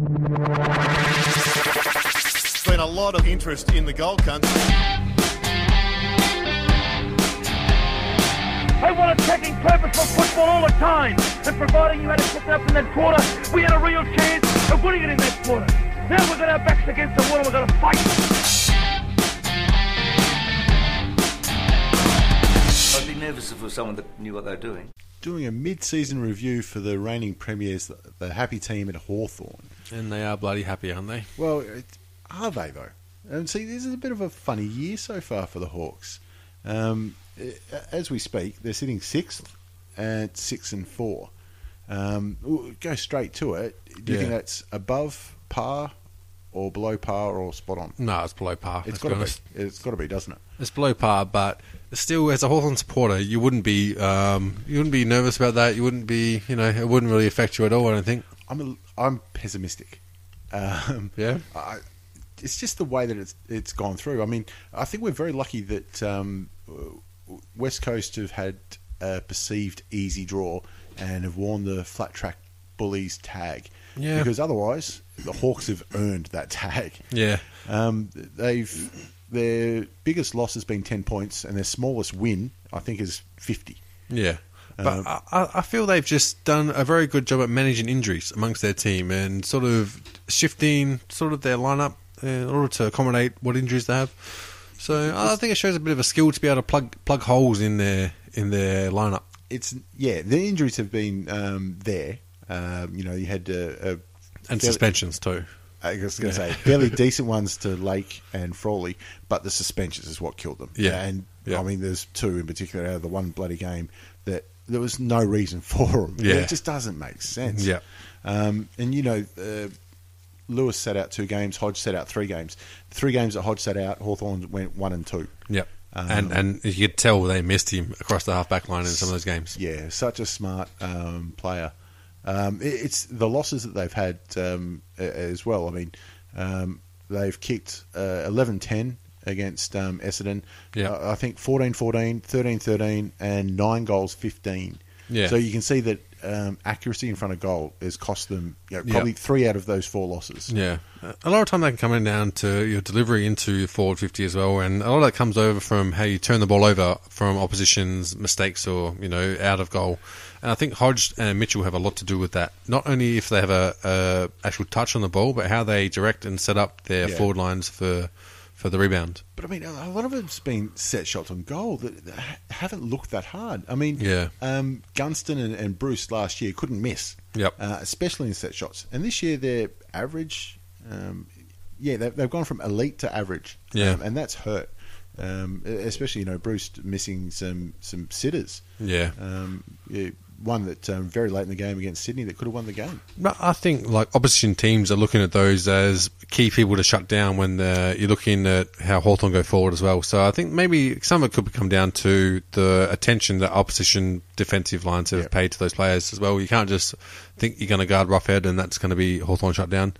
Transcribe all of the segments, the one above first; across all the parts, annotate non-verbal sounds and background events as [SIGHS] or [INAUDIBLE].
There's been a lot of interest in the Gold Cunt. I want attacking purpose for football all the time. And providing you had a kick up in that quarter, we had a real chance of winning it in that quarter. Now we've got our backs against the wall and we're going to fight. I'd be nervous if it was someone that knew what they were doing. Doing a mid-season review for the reigning premiers, the, the happy team at Hawthorn. And they are bloody happy, aren't they? Well, are they though? And see, this is a bit of a funny year so far for the Hawks. Um, as we speak, they're sitting sixth at six and four. Um, we'll go straight to it. Do you Yeah. think that's above par or below par or spot on? No, it's below par. It's got to be. It's got to be, doesn't it? It's below par, but still, as a Hawthorn supporter, you wouldn't be um, you wouldn't be nervous about that. You wouldn't be, you know, it wouldn't really affect you at all. I don't think. I'm a, I'm pessimistic. Um, Yeah? I, it's just the way that it's it's gone through. I mean, I think we're very lucky that um, West Coast have had a perceived easy draw and have worn the flat track bullies tag. Yeah. Because otherwise, the Hawks have earned that tag. Yeah. Um, they've their biggest loss has been ten points, and their smallest win, I think, is fifty. Yeah. But Um, I, I- feel they've just done a very good job at managing injuries amongst their team and sort of shifting sort of their lineup in order to accommodate what injuries they have. So I think it shows a bit of a skill to be able to plug plug holes in their in their lineup. It's yeah, the injuries have been um, there. Um, you know, you had a, a And fairly- suspensions too. I was going to Yeah. say fairly decent ones to Lake and Frawley, but the suspensions is what killed them. Yeah. and Yeah. I mean, there's two in particular out of the one bloody game that there was no reason [LAUGHS] for them. Yeah. it just doesn't make sense. Yeah. um, and you know, uh, Lewis sat out two games, Hodge sat out three games. Three games that Hodge sat out, Hawthorn went one and two. Yep. Um, and and you could tell they missed him across the half back line in some of those games. Yeah, such a smart um, player. Um, it, it's the losses that they've had um, as well. I mean, um, they've kicked uh, 11-10 against um, Essendon. Yeah. Uh, I think 14-14, 13-13, and nine goals 15. Yeah. So you can see that um, accuracy in front of goal has cost them you know, Yeah. probably three out of those four losses. Yeah, a lot of time that can come in down to your delivery into your forward fifty as well, and a lot of that comes over from how you turn the ball over from opposition's mistakes or you know out of goal. And I think Hodge and Mitchell have a lot to do with that. Not only if they have a, a actual touch on the ball, but how they direct and set up their Yeah. forward lines for for the rebound. But I mean, a lot of it's been set shots on goal that that haven't looked that hard. I mean, Yeah. um, Gunston and, and Breust last year couldn't miss, Yep. uh, especially in set shots. And this year they're average. Um, yeah, they've, they've gone from elite to average, Yeah. um, and that's hurt. Um, especially, you know, Breust missing some some sitters. Yeah. Um, yeah, one that um, very late in the game against Sydney that could have won the game. I think like opposition teams are looking at those as key people to shut down when you're looking at how Hawthorn go forward as well. So I think maybe some of it could come down to the attention that opposition defensive lines have Yep. paid to those players as well. You can't just think you're going to guard Roughead and that's going to be Hawthorn shut down.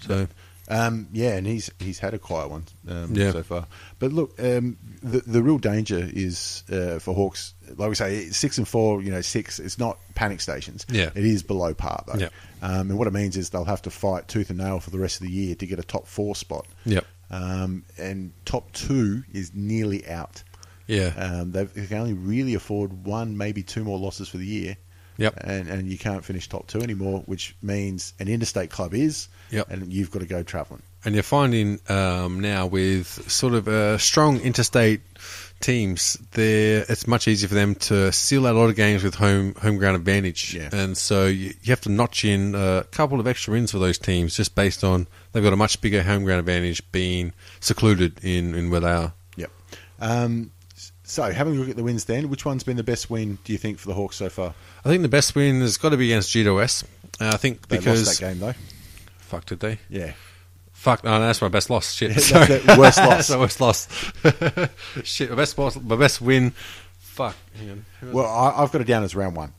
So Um, yeah, and he's he's had a quiet one um, Yeah. so far. But look, um, the the real danger is uh, for Hawks. Like we say, six and four. You know, six. It's not panic stations. Yeah. it is below par though. Yeah. Um, and what it means is they'll have to fight tooth and nail for the rest of the year to get a top four spot. Yep. Um, and top two is nearly out. yeah, Um, they can only really afford one, maybe two more losses for the year. Yep. And and you can't finish top two anymore, which means an interstate club is. Yep. And you've got to go travelling. and you're finding um, now with sort of uh, strong interstate teams, there it's much easier for them to seal out a lot of games with home home ground advantage. Yeah. And so you, you have to notch in a couple of extra wins for those teams just based on they've got a much bigger home ground advantage being secluded in, in where they are. Yep. Um, so, having a look at the wins then, which one's been the best win, do you think, for the Hawks so far? I think the best win has got to be against GWS. Uh, I think They because lost that game, though. fuck did they? Yeah. Fuck, no, that's my best loss. Shit, [LAUGHS] That's sorry. the worst loss. [LAUGHS] That's worst loss. [LAUGHS] Shit, my best loss, my best win. Fuck. Hang on. Well, I, I've got it down as round one.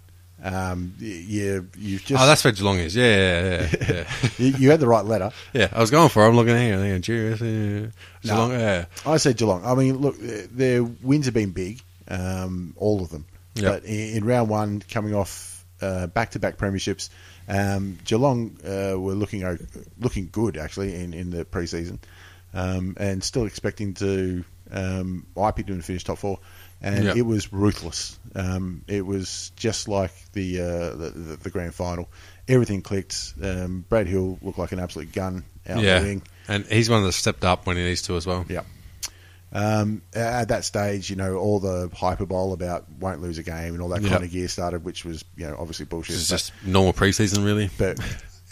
Um, you, you've just. oh, that's where Geelong is. Yeah, yeah, yeah, [LAUGHS] yeah. you, you had the right letter. yeah, I was going for. it. I'm looking at here. On, GWS, uh, Geelong. Yeah, I said Geelong. I mean, look, uh, their wins have been big, um, all of them. Yep. But in, in round one, coming off uh, back-to-back premierships, um, Geelong uh, were looking o- looking good actually in, in the preseason, um, and still expecting to. Um, I picked them to finish top four, and Yep. it was ruthless. Um, it was just like the, uh, the, the the grand final. Everything clicked. Um, Brad Hill looked like an absolute gun out yeah. the wing. And he's one that stepped up when he needs to as well. Yeah. Um, at that stage, you know, all the hyperbole about won't lose a game and all that Yeah. kind of gear started, which was, you know, obviously bullshit. It's just normal preseason, really. but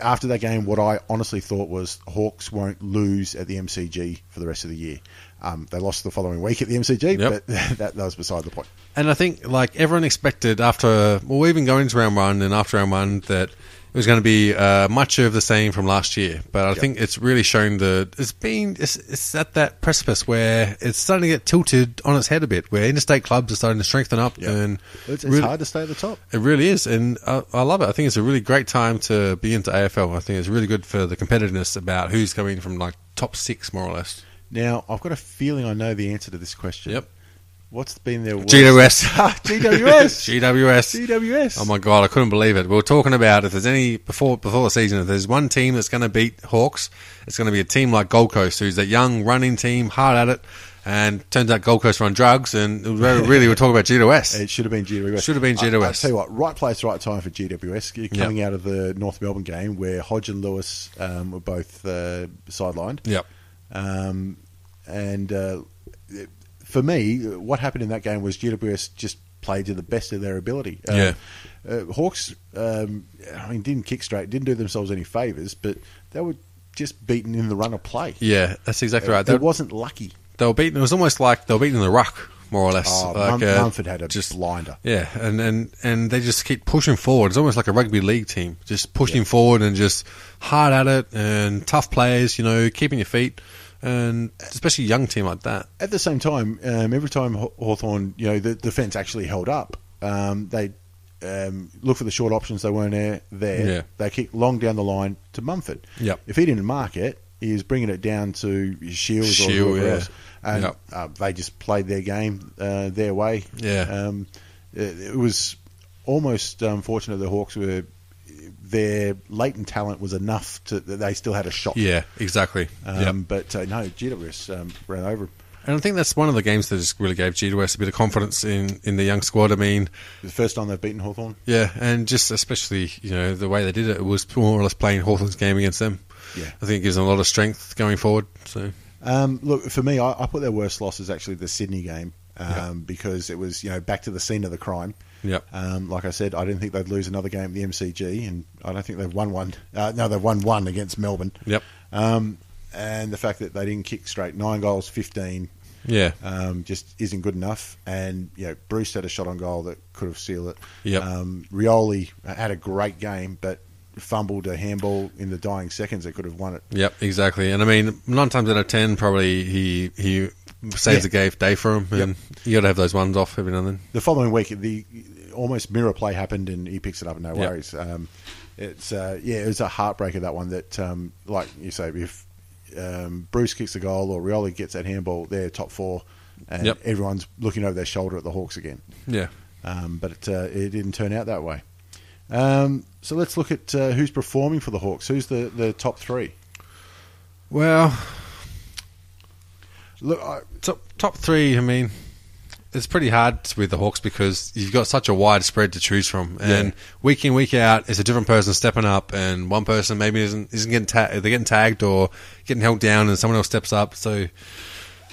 after that game, what I honestly thought was Hawks won't lose at the MCG for the rest of the year. Um, they lost the following week at the MCG, Yep. but [LAUGHS] that, that was beside the point. And I think like everyone expected after well even going into round one and after round one that was going to be uh, much of the same from last year. But I think it's really shown the it's been it's, it's at that precipice where it's starting to get tilted on its head a bit, where interstate clubs are starting to strengthen up, Yeah. and It's, it's really- hard to stay at the top. It really is, and I, I love it. I think it's a really great time to be into AFL. I think it's really good for the competitiveness about who's coming from like top six, more or less. Now, I've got a feeling I know the answer to this question. Yep. What's been their worst? GWS. [LAUGHS] GWS. [LAUGHS] GWS. GWS. Oh my god, I couldn't believe it. We were talking about if there's any before before the season, if there's one team that's going to beat Hawks, it's going to be a team like Gold Coast, who's that young running team, hard at it, and turns out Gold Coast are on drugs, and really, we're talking about GWS. [LAUGHS] It should have been GWS. Should have been GWS. I tell you what, right place, right time for GWS. You're coming out of the North Melbourne game where Hodge and Lewis um, were both uh, sidelined. Yep. Um, and uh, for me, what happened in that game was GWS just played to the best of their ability. Um, Yeah. Uh, Hawks, um, I mean, didn't kick straight, didn't do themselves any favours, but they were just beaten in the run of play. Yeah, that's exactly right. It They, wasn't lucky. they were beaten. It was almost like they were beaten in the ruck, more or less. Oh, like, Mum- uh, Mumford had a just blinder. Yeah, and, and and they just keep pushing forward. It's almost like a rugby league team, just pushing forward and just hard at it and tough players. You know, keeping your feet, and especially a young team like that. At the same time, um, every time Haw- Hawthorn, you know, the defence actually held up, um, they um, look for the short options. They weren't there. there. Yeah. They kicked long down the line to Mumford. Yep. If he didn't mark it, he was bringing it down to Shields or whoever yeah. else. And Yep. uh, they just played their game uh, their way. Yeah. Um, it, it was almost unfortunate the Hawks were. Their latent talent was enough to that they still had a shot. Yeah, exactly. Um, Yep. But uh, no, GWS um, ran over. And I think that's one of the games that just really gave GWS a bit of confidence in, in the young squad. I mean, The first time they've beaten Hawthorn. yeah, and just especially you know the way they did it, it was more or less playing Hawthorn's game against them. Yeah. I think it gives them a lot of strength going forward. So Um, look, for me, I, I put their worst loss as actually the Sydney game um, Yeah. because it was you know back to the scene of the crime. Yep. Um, like I said, I didn't think they'd lose another game at the MCG, and I don't think they've won one. Uh, no, they've won one against Melbourne. Yep. Um, and the fact that they didn't kick straight, nine goals, fifteen, yeah, um, just isn't good enough. And you know, Breust had a shot on goal that could have sealed it. Yep. Um, Rioli had a great game, but fumbled a handball in the dying seconds that could have won it. Yep, exactly. And I mean, nine times out of ten, probably he he saves Yeah. game day for him, and you got to have those ones off every now and then. the following week, the almost mirror play happened, and he picks it up. And no Yep. worries. Um, it's uh, yeah, it was a heartbreaker that one. That um, like you say, if um, Breust kicks a goal or Rioli gets that handball, they're top four, and Yep. everyone's looking over their shoulder at the Hawks again. Yeah, Um, but it, uh, it didn't turn out that way. Um, so let's look at uh, who's performing for the Hawks. Who's the, the top three? well, Look, I, top top three. I mean, it's pretty hard with the Hawks because you've got such a wide spread to choose from, and Yeah. week in week out, it's a different person stepping up, and one person maybe isn't isn't getting ta- they're getting tagged or getting held down, and someone else steps up. So, I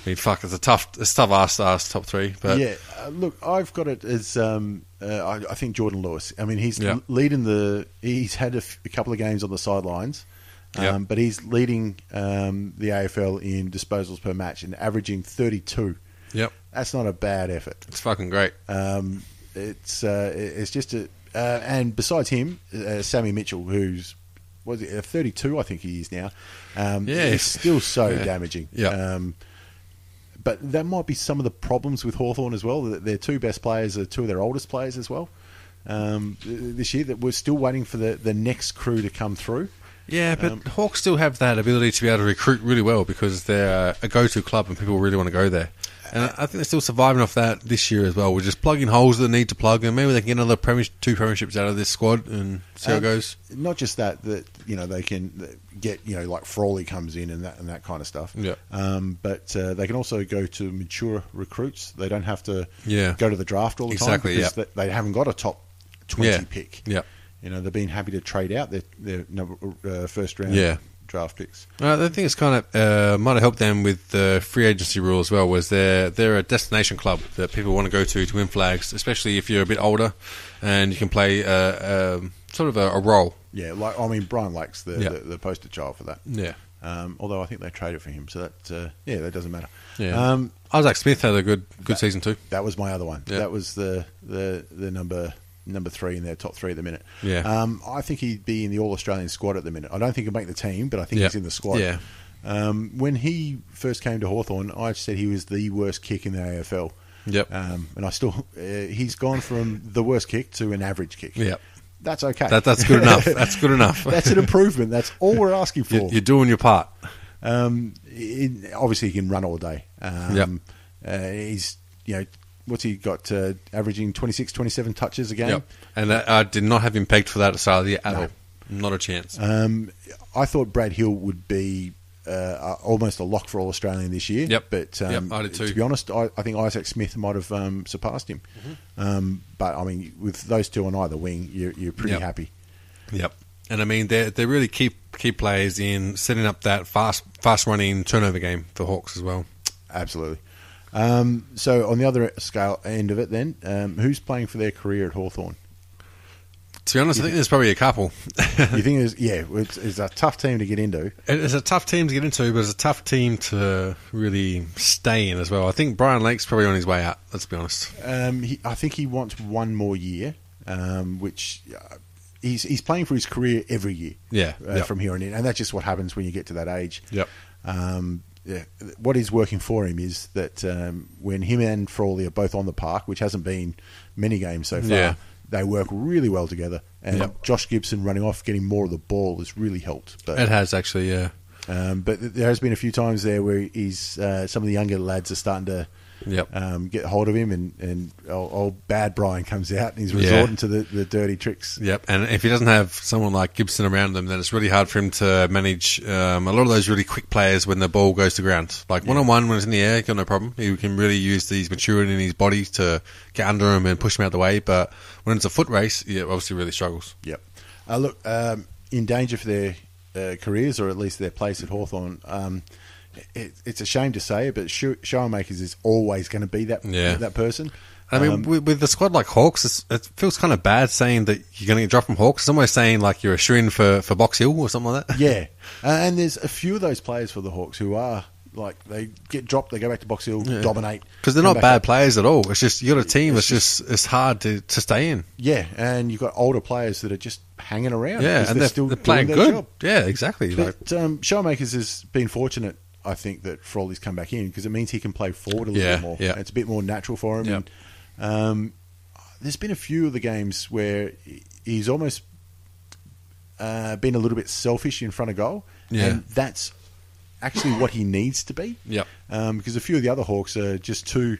mean, fuck, it's a tough it's tough ask to ask top three, but yeah, uh, look, I've got it as um, uh, I, I think Jordan Lewis. I mean, he's Yeah. leading the. He's had a, f- a couple of games on the sidelines, um, Yeah. but he's leading um, the AFL in disposals per match and averaging 32. yep, That's not a bad effort. It's fucking great. Um, it's uh, it's just a uh, and besides him, uh, Sammy Mitchell, who's was it uh, 32, I think he is now. Um, Yeah. he's still so [LAUGHS] Yeah. damaging. Yeah. Um, but that might be some of the problems with Hawthorn as well. That their two best players are two of their oldest players as well. Um, this year, that we're still waiting for the, the next crew to come through. Yeah, but Um, Hawks still have that ability to be able to recruit really well because they're a go-to club and people really want to go there. And I think they're still surviving off that this year as well. We're just plugging holes that need to plug, and maybe they can get another two premierships out of this squad and see how it goes. Not just that, that you know they can get you know like Frawley comes in and that and that kind of stuff. Yeah. Um, but uh, they can also go to mature recruits. They don't have to Yeah. go to the draft all the Exactly, time because yeah. they, they haven't got a top twenty Yeah. pick. Yeah. You know they've been happy to trade out their their number, uh, first round Yeah. draft picks. Uh, I think it's kind of uh, might have helped them with the free agency rule as well. Was they're they're a destination club that people want to go to to win flags, especially if you're a bit older and you can play uh, um, sort of a, a role. Yeah, like I mean Brian Lake's the, Yeah. the, the poster child for that. Yeah, Um, although I think they traded for him, so that uh, yeah that doesn't matter. yeah. Um, Isaac Smith had a good good season too. That was my other one. Yeah. That was the, the the number number three in their top three at the minute. Yeah. Um, I think he'd be in the All Australian squad at the minute. I don't think he'll make the team, but I think Yeah. he's in the squad. Yeah. Um, when he first came to Hawthorn, I said he was the worst kick in the AFL. Yep. Um, and I still, [LAUGHS] uh, he's gone from the worst kick to an average kick. Yep. That's okay. That, that's good enough. [LAUGHS] That's good enough. That's an improvement. That's all we're asking for. You- You're doing your part. Um, it, obviously, he can run all day. Um, Yep. uh, he's, you know, what's he got? Uh, averaging 26, 27 touches a game. Yep. And that, I did not have him pegged for that at start of the year at No. all. Not a chance. Um, I thought Brad Hill would be uh, almost a lock for All Australian this year. Yep. But um, Yep, I did too. to be honest, I, I think Isaac Smith might have um, surpassed him. Mm-hmm. Um, but I mean, with those two on either wing, you're, you're pretty Yep. happy. Yep. And I mean, they're they're really key key players in setting up that fast fast running turnover game for Hawks as well. Absolutely. Um, so on the other scale end of it, then, um, who's playing for their career at Hawthorn? To be honest, I think there's probably a couple. you think it's yeah, it's, it's a tough team to get into. It's a tough team to get into, but it's a tough team to really stay in as well. I think Brian Lake's probably on his way out. Let's be honest. Um, he, I think he wants one more year, um, which uh, he's he's playing for his career every year. Yeah, uh, yep. from here on in, and that's just what happens when you get to that age. Yep. Um, yeah, what is working for him is that um, when him and Frawley are both on the park, which hasn't been many games so far, Yeah. they work really well together. And Yep. Josh Gibson running off, getting more of the ball has really helped. But It has actually, yeah. um, but there has been a few times there where he's uh, some of the younger lads are starting to Yep. um, get hold of him, and, and old, old bad Brian comes out and he's Yeah. resorting to the, the dirty tricks. Yep, and if he doesn't have someone like Gibson around them, then it's really hard for him to manage um, a lot of those really quick players when the ball goes to ground. Like one on one, when it's in the air, got no problem. He can really use these maturity in his body to get under him and push him out the way. But when it's a foot race, yeah, obviously really struggles. Yep. Uh, look, um, in danger for their uh, careers or at least their place at Hawthorn. Um, it, it's a shame to say it, but Sh- Schoenmakers is always going to be that Yeah. that person. I mean, Um, with, with the squad like Hawks, it's, it feels kind of bad saying that you're going to get dropped from Hawks. It's almost saying like you're a shoe in for, for Box Hill or something like that. yeah, uh, and there's a few of those players for the Hawks who are like they get dropped, they go back to Box Hill, dominate Because they're not bad up. players at all. It's just you got a team It's that's just, it's hard to, to stay in. Yeah, and you've got older players that are just hanging around. Yeah. and they're, they're, still they're playing doing their good. job. Yeah, exactly. Like, But um, Schoenmakers has been fortunate, I think, that Frawley's come back in because it means he can play forward a little Yeah, bit more. yeah. It's a bit more natural for him. Yep. And, um, there's been a few of the games where he's almost uh, been a little bit selfish in front of goal, Yeah. and that's actually what he needs to be. Yeah. Um, because a few of the other Hawks are just too.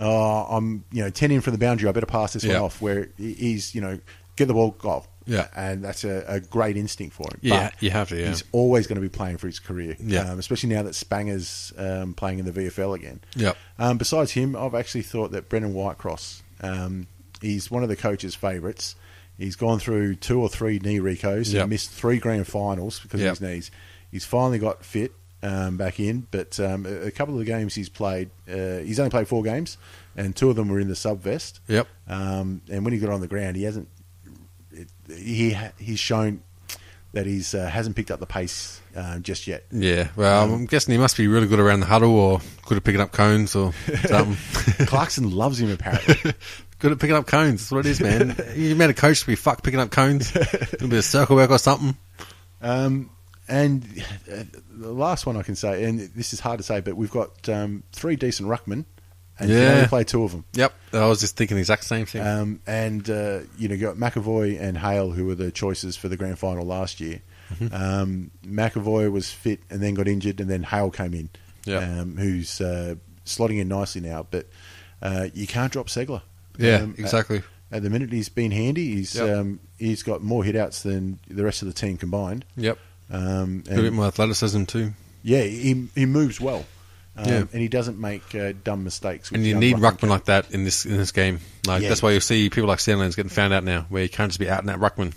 Oh, I'm you know ten in from the boundary. I better pass this Yeah. one off. Where he's you know get the ball goal. Yeah. and that's a, a great instinct for him. Yeah, But you have to, yeah. He's always going to be playing for his career. Yeah. um, especially now that Spanger's um, playing in the VFL again. Yeah. Um, besides him, I've actually thought that Brennan Whitecross. Um, he's one of the coach's favourites. He's gone through two or three knee recos. Yep. He missed three grand finals because Yep. of his knees. He's finally got fit um, back in, but um, a, a couple of the games he's played, uh, he's only played four games, and two of them were in the sub vest. Yep. Um, and when he got on the ground, he hasn't. He he's shown that he's uh, hasn't picked up the pace um, just yet. Yeah, well, I'm guessing he must be really good around the huddle or good at picking up cones or [LAUGHS] something. Clarkson loves him apparently. [LAUGHS] good at picking up cones. That's what it is, man. you met a coach to be fucked picking up cones. [LAUGHS] A bit of circle work or something. Um, and uh, the last one I can say, and this is hard to say, but we've got um, three decent ruckmen, and you can Yeah. only play two of them. Yep, I was just thinking the exact same thing. Um, and uh, you know, you got McEvoy and Hale, who were the choices for the grand final last year. Mm-hmm. Um, McEvoy was fit and then got injured, and then Hale came in, Yeah. um, who's uh, slotting in nicely now. But uh, you can't drop Ceglar. yeah, Um, exactly. At, at the minute, he's been handy. He's Yep. um, he's got more hitouts than the rest of the team combined. Yep. Um, A bit more athleticism too. yeah, he he moves well, um, Yeah. and he doesn't make uh, dumb mistakes. And you need ruckman like that in this in this game. Like Yeah. that's why you see people like Sandilands getting found out now, where you can't just be out and out ruckman.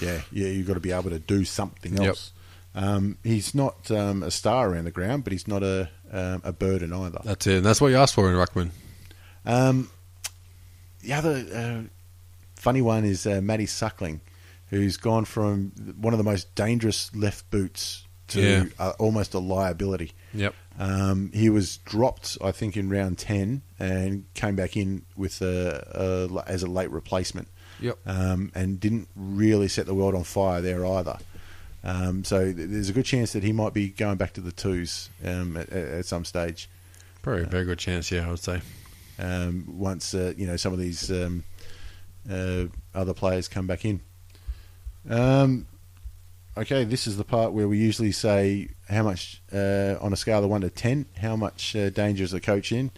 Yeah, yeah, you've got to be able to do something Yep. else. Um, he's not um, a star around the ground, but he's not a um, a burden either. That's it. And that's what you ask for in ruckman. Um, the other uh, funny one is uh, Matty Suckling, who's gone from one of the most dangerous left boots to Yeah. uh, almost a liability. Yep. Um, he was dropped, I think, in round ten, and came back in with a, a as a late replacement. Yep. Um, and didn't really set the world on fire there either. Um, so th- there's a good chance that he might be going back to the twos um, at, at some stage Probably a very good chance. Yeah, I would say. um, once uh, you know some of these um, uh, other players come back in. Um, okay, this is the part where we usually say how much uh, on a scale of one to ten, how much uh, danger is the coach in.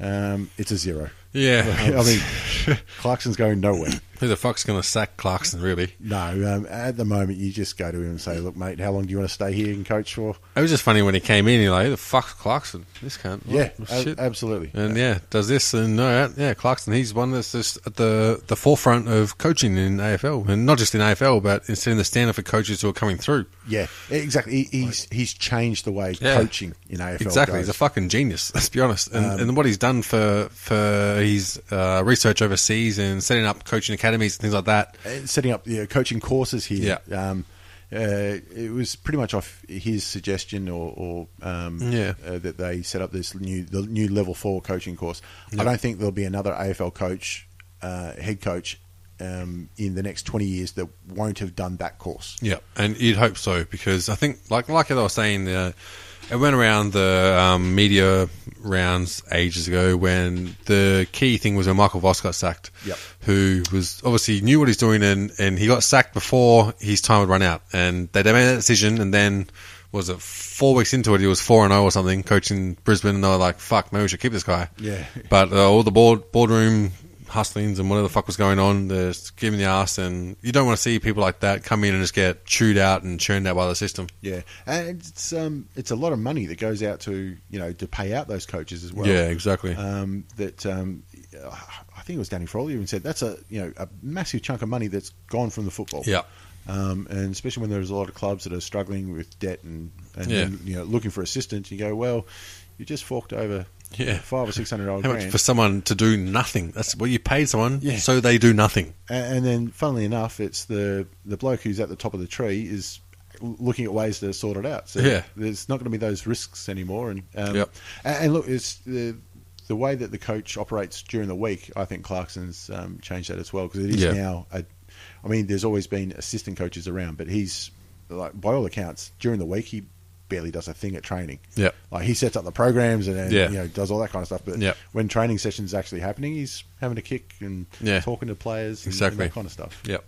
Um, it's a zero. Yeah. [LAUGHS] I mean, Clarkson's going nowhere. Who the fuck's going to sack Clarkson, really? No, um, at the moment you just go to him and say, "Look, mate, how long do you want to stay here and coach for?" It was just funny when he came in, you're like, who the fuck's Clarkson? This cunt. What Yeah, absolutely. And yeah, does this and no, yeah, Clarkson. He's one that's just at the the forefront of coaching in AFL, and not just in AFL, but it's setting the standard for coaches who are coming through. Yeah, exactly. He, he's he's changed the way Yeah. coaching in AFL. Exactly, goes. he's a fucking genius. [LAUGHS] Let's be honest. And, and what he's done for for his uh, research overseas and setting up coaching academies and things like that. Uh, setting up you know, coaching courses here. Yeah. Um, uh, it was pretty much off his suggestion, or, or um, Yeah. uh, that they set up this new the new level four coaching course. I don't think there'll be another AFL coach, uh, head coach, um, in the next twenty years that won't have done that course. Yeah, and you'd hope so because I think, like like I was saying, uh, it went around the um, media rounds ages ago when the key thing was when Michael Voss got sacked. Yep. Who was obviously knew what he's doing and, and he got sacked before his time would run out, and they made that decision, and then was it four weeks into it he was four and zero or something coaching Brisbane, and they were like, "Fuck, maybe we should keep this guy." Yeah. But uh, all the board boardroom hustlings and whatever the fuck was going on, they're giving the ass, and you don't want to see people like that come in and just get chewed out and churned out by the system. Yeah, and it's um, it's a lot of money that goes out to you know to pay out those coaches as well. yeah, exactly. um, that um, I think it was Danny Frawley even said that's a you know a massive chunk of money that's gone from the football. yeah, um, and especially when there's a lot of clubs that are struggling with debt and, and Yeah. you know looking for assistance. You go, well, you just forked over Yeah. five or six hundred dollars how much for someone to do nothing? That's what you paid someone, Yeah. so they do nothing. and, and then funnily enough, it's the the bloke who's at the top of the tree is looking at ways to sort it out. So Yeah. there's not going to be those risks anymore. And um, Yep. and, and look, it's the the way that the coach operates during the week. I think Clarkson's um, changed that as well because it is Yeah. now. A, I mean, there's always been assistant coaches around, but he's like by all accounts during the week he barely does a thing at training. Yeah, Like he sets up the programs and, and Yeah. you know does all that kind of stuff. But Yep. when training sessions actually happening, he's having a kick and Yeah. talking to players and, and that kind of stuff. Yep.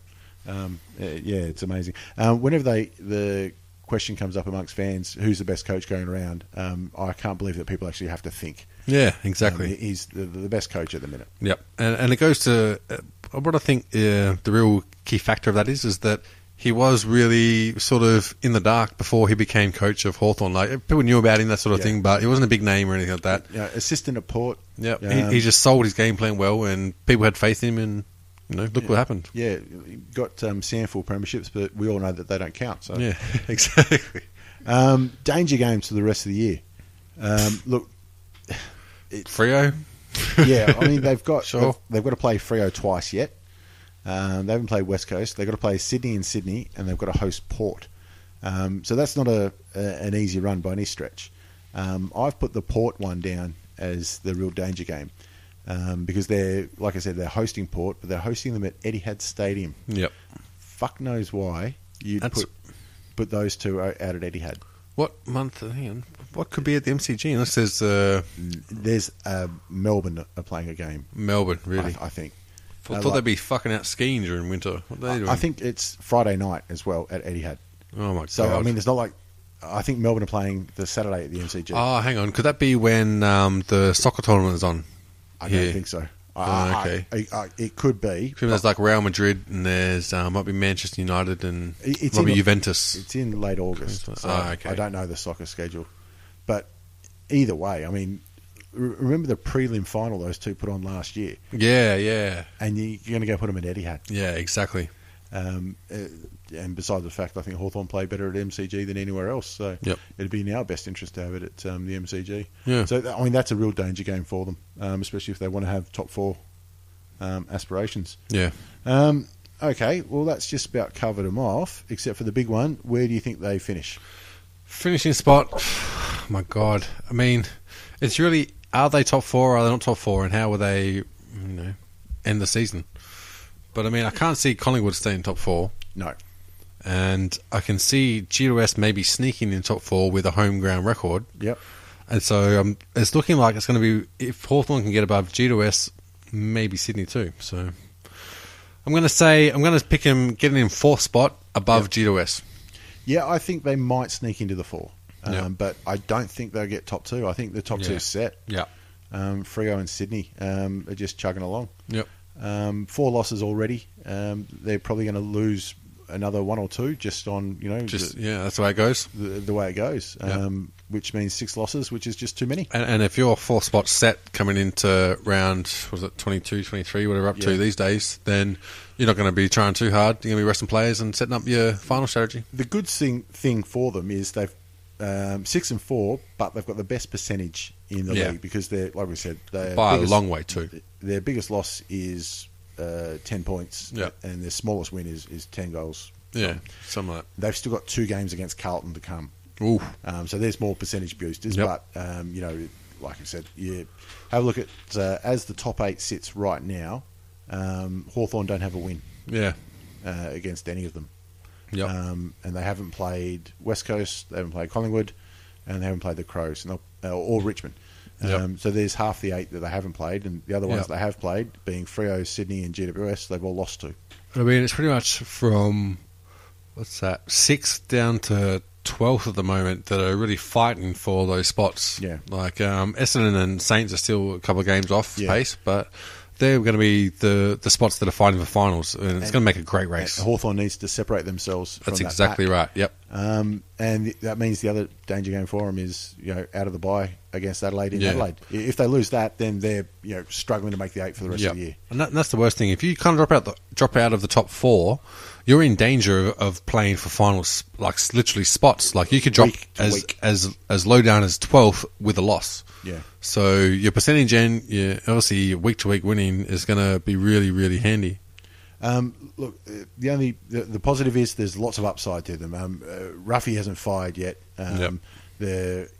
Um, uh, yeah, it's amazing. Um, whenever they the question comes up amongst fans, who's the best coach going around? Um, I can't believe that people actually have to think. Yeah, Um, exactly. he's the, the best coach at the minute. Yep, and and it goes to uh, what I think uh, the real key factor of that is is that he was really sort of in the dark before he became coach of Hawthorn. Like people knew about him, that sort of Yeah. thing, but he wasn't a big name or anything like that. Know, assistant at Port. Yeah, um, he, he just sold his game plan well, and people had faith in him, and you know, look what happened. yeah got um, Sandful premierships, but we all know that they don't count. So Yeah, [LAUGHS] exactly. um, danger games for the rest of the year. Um, look, Freo, yeah, I mean they've got [LAUGHS] Sure. they've, they've got to play Freo twice yet. Um, they haven't played West Coast. They've got to play Sydney and Sydney, and they've got to host Port. Um, so that's not a, a an easy run by any stretch. Um, I've put the Port one down as the real danger game um, because they're, like I said, they're hosting Port, but they're hosting them at Etihad Stadium. Yep. Fuck knows why you'd That's- put put those two out at Etihad. What month? Hang on. What could be at the MCG? Unless there's uh, There's uh, Melbourne are playing a game. Melbourne, I, really. I think. I thought like- they'd be fucking out skiing during winter. What are they doing? I think it's Friday night as well at Etihad. Oh my So god. I mean, it's not like I think Melbourne are playing the Saturday at the MCG. oh, hang on. Could that be when um, the soccer tournament is on? I don't yeah. think so. Oh, okay. I- I- it could be. There's like Real Madrid and there's uh, might be Manchester United and It- it's might be Juventus. It's in late August. So Ah, okay. I don't know the soccer schedule, but either way, I mean, remember the prelim final those two put on last year, Yeah, yeah, and you, you're going to go put them at Etihad. yeah. Exactly. Um, uh, and besides the fact, I think Hawthorn play better at MCG than anywhere else. So Yep. it'd be in our best interest to have it at um, the MCG. Yeah. So I mean, that's a real danger game for them, um, especially if they want to have top four um, aspirations. Yeah. Um, okay, well that's just about covered them off, except for the big one. Where do you think they finish? Finishing spot. Oh [SIGHS] my God. I mean, it's really are they top four or are they not top four, and how will they, you know, end the season? But I mean, I can't see Collingwood staying top four, No. and I can see GWS maybe sneaking in top four with a home ground record. Yep. And so um, it's looking like it's going to be if Hawthorn can get above GWS, maybe Sydney too. So I'm going to say I'm going to pick him getting in fourth spot above GWS. Yeah, I think they might sneak into the four, um, Yeah. but I don't think they'll get top two. I think the top two Yeah. is set. Yeah. Um, Freo and Sydney um, are just chugging along. Yep. Um, four losses already. Um, they're probably going to lose another one or two just on you know Just the, yeah, that's the way it goes. the, the way it goes. Yeah. Um, which means six losses, which is just too many. And, and if your four spot set coming into round, was it 22, 23, whatever up to these days, then you're not going to be trying too hard. You're going to be resting players and setting up your final strategy. The good thing thing for them is they've um, six and four, but they've got the best percentage in the Yeah. league because they're like we said they're By a long way too. Their biggest loss is uh, ten points, Yeah. and their smallest win is, is ten goals. Yeah, something like They've still got two games against Carlton to come. Ooh. Um, so there's more percentage boosters, Yep. but um, you know, like I said, you have a look at uh, as the top eight sits right now. Um, Hawthorn don't have a win Yeah. uh, against any of them, Yep. um, and they haven't played West Coast, they haven't played Collingwood, and they haven't played the Crows, and uh, or Richmond. Yep. Um, so there's half the eight that they haven't played, and the other ones Yep. they have played, being Freo, Sydney, and GWS, they've all lost to. I mean, it's pretty much from what's that sixth down to twelfth at the moment that are really fighting for those spots. Yeah. like um, Essendon and Saints are still a couple of games off Yeah. pace, but they're going to be the the spots that are fighting for finals, and it's going to make a great race. Hawthorn needs to separate themselves. From That's that exactly pack. right. Yep. Um, and that means the other danger game for them is you know out of the bye against Adelaide in Yeah. Adelaide. If they lose that, then they're you know struggling to make the eight for the rest Yep. of the year. And that, that's the worst thing. If you kind of drop out the, drop out of the top four, you're in danger of, of playing for finals, like literally spots. Like you could drop Week as week. as as low down as twelfth with a loss. Yeah. So your percentage and your obviously your week to week winning is going to be really really handy. Um, look, uh, the only the, the positive is there's lots of upside to them. Um, uh, Ruffy hasn't fired yet. Um, Yep. The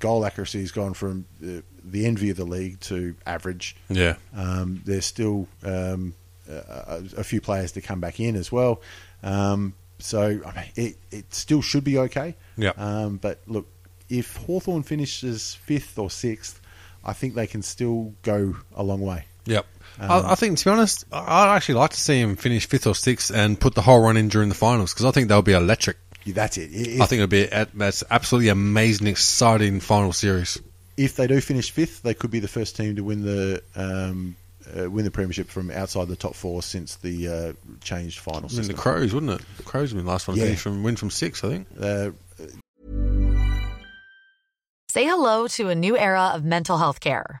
goal accuracy has gone from the, the envy of the league to average. Yeah. Um, there's still um, a, a few players to come back in as well. Um, so I mean, it, it still should be okay. Yep. Um, but look, if Hawthorn finishes fifth or sixth, I think they can still go a long way. Yep. Um, I, I think, to be honest, I- I'd actually like to see him finish fifth or sixth and put the whole run in during the finals because I think they'll be electric. Yeah, That's it. If, I think it'll be a, that's absolutely amazing, exciting final series. if they do finish fifth, they could be the first team to win the um, uh, win the premiership from outside the top four since the uh, changed final I mean, the Crows, wouldn't it? The Crows would be the last one to Yeah. finish from win from six, I think. uh, Say hello to a new era of mental health care.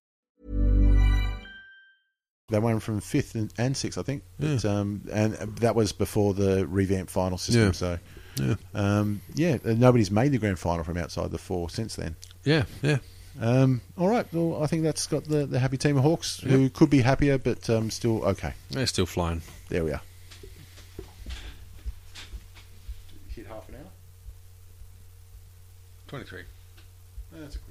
They won from fifth and, and sixth, I think. But, um, and that was before the revamped final system. Yeah. So, Yeah. um, yeah, nobody's made the grand final from outside the four since then. Yeah, yeah. Um, all right, well, I think that's got the, the happy team of Hawks, who could be happier, but um, still okay. They're still flying. There we are. Hit half an hour. 23. That's a quick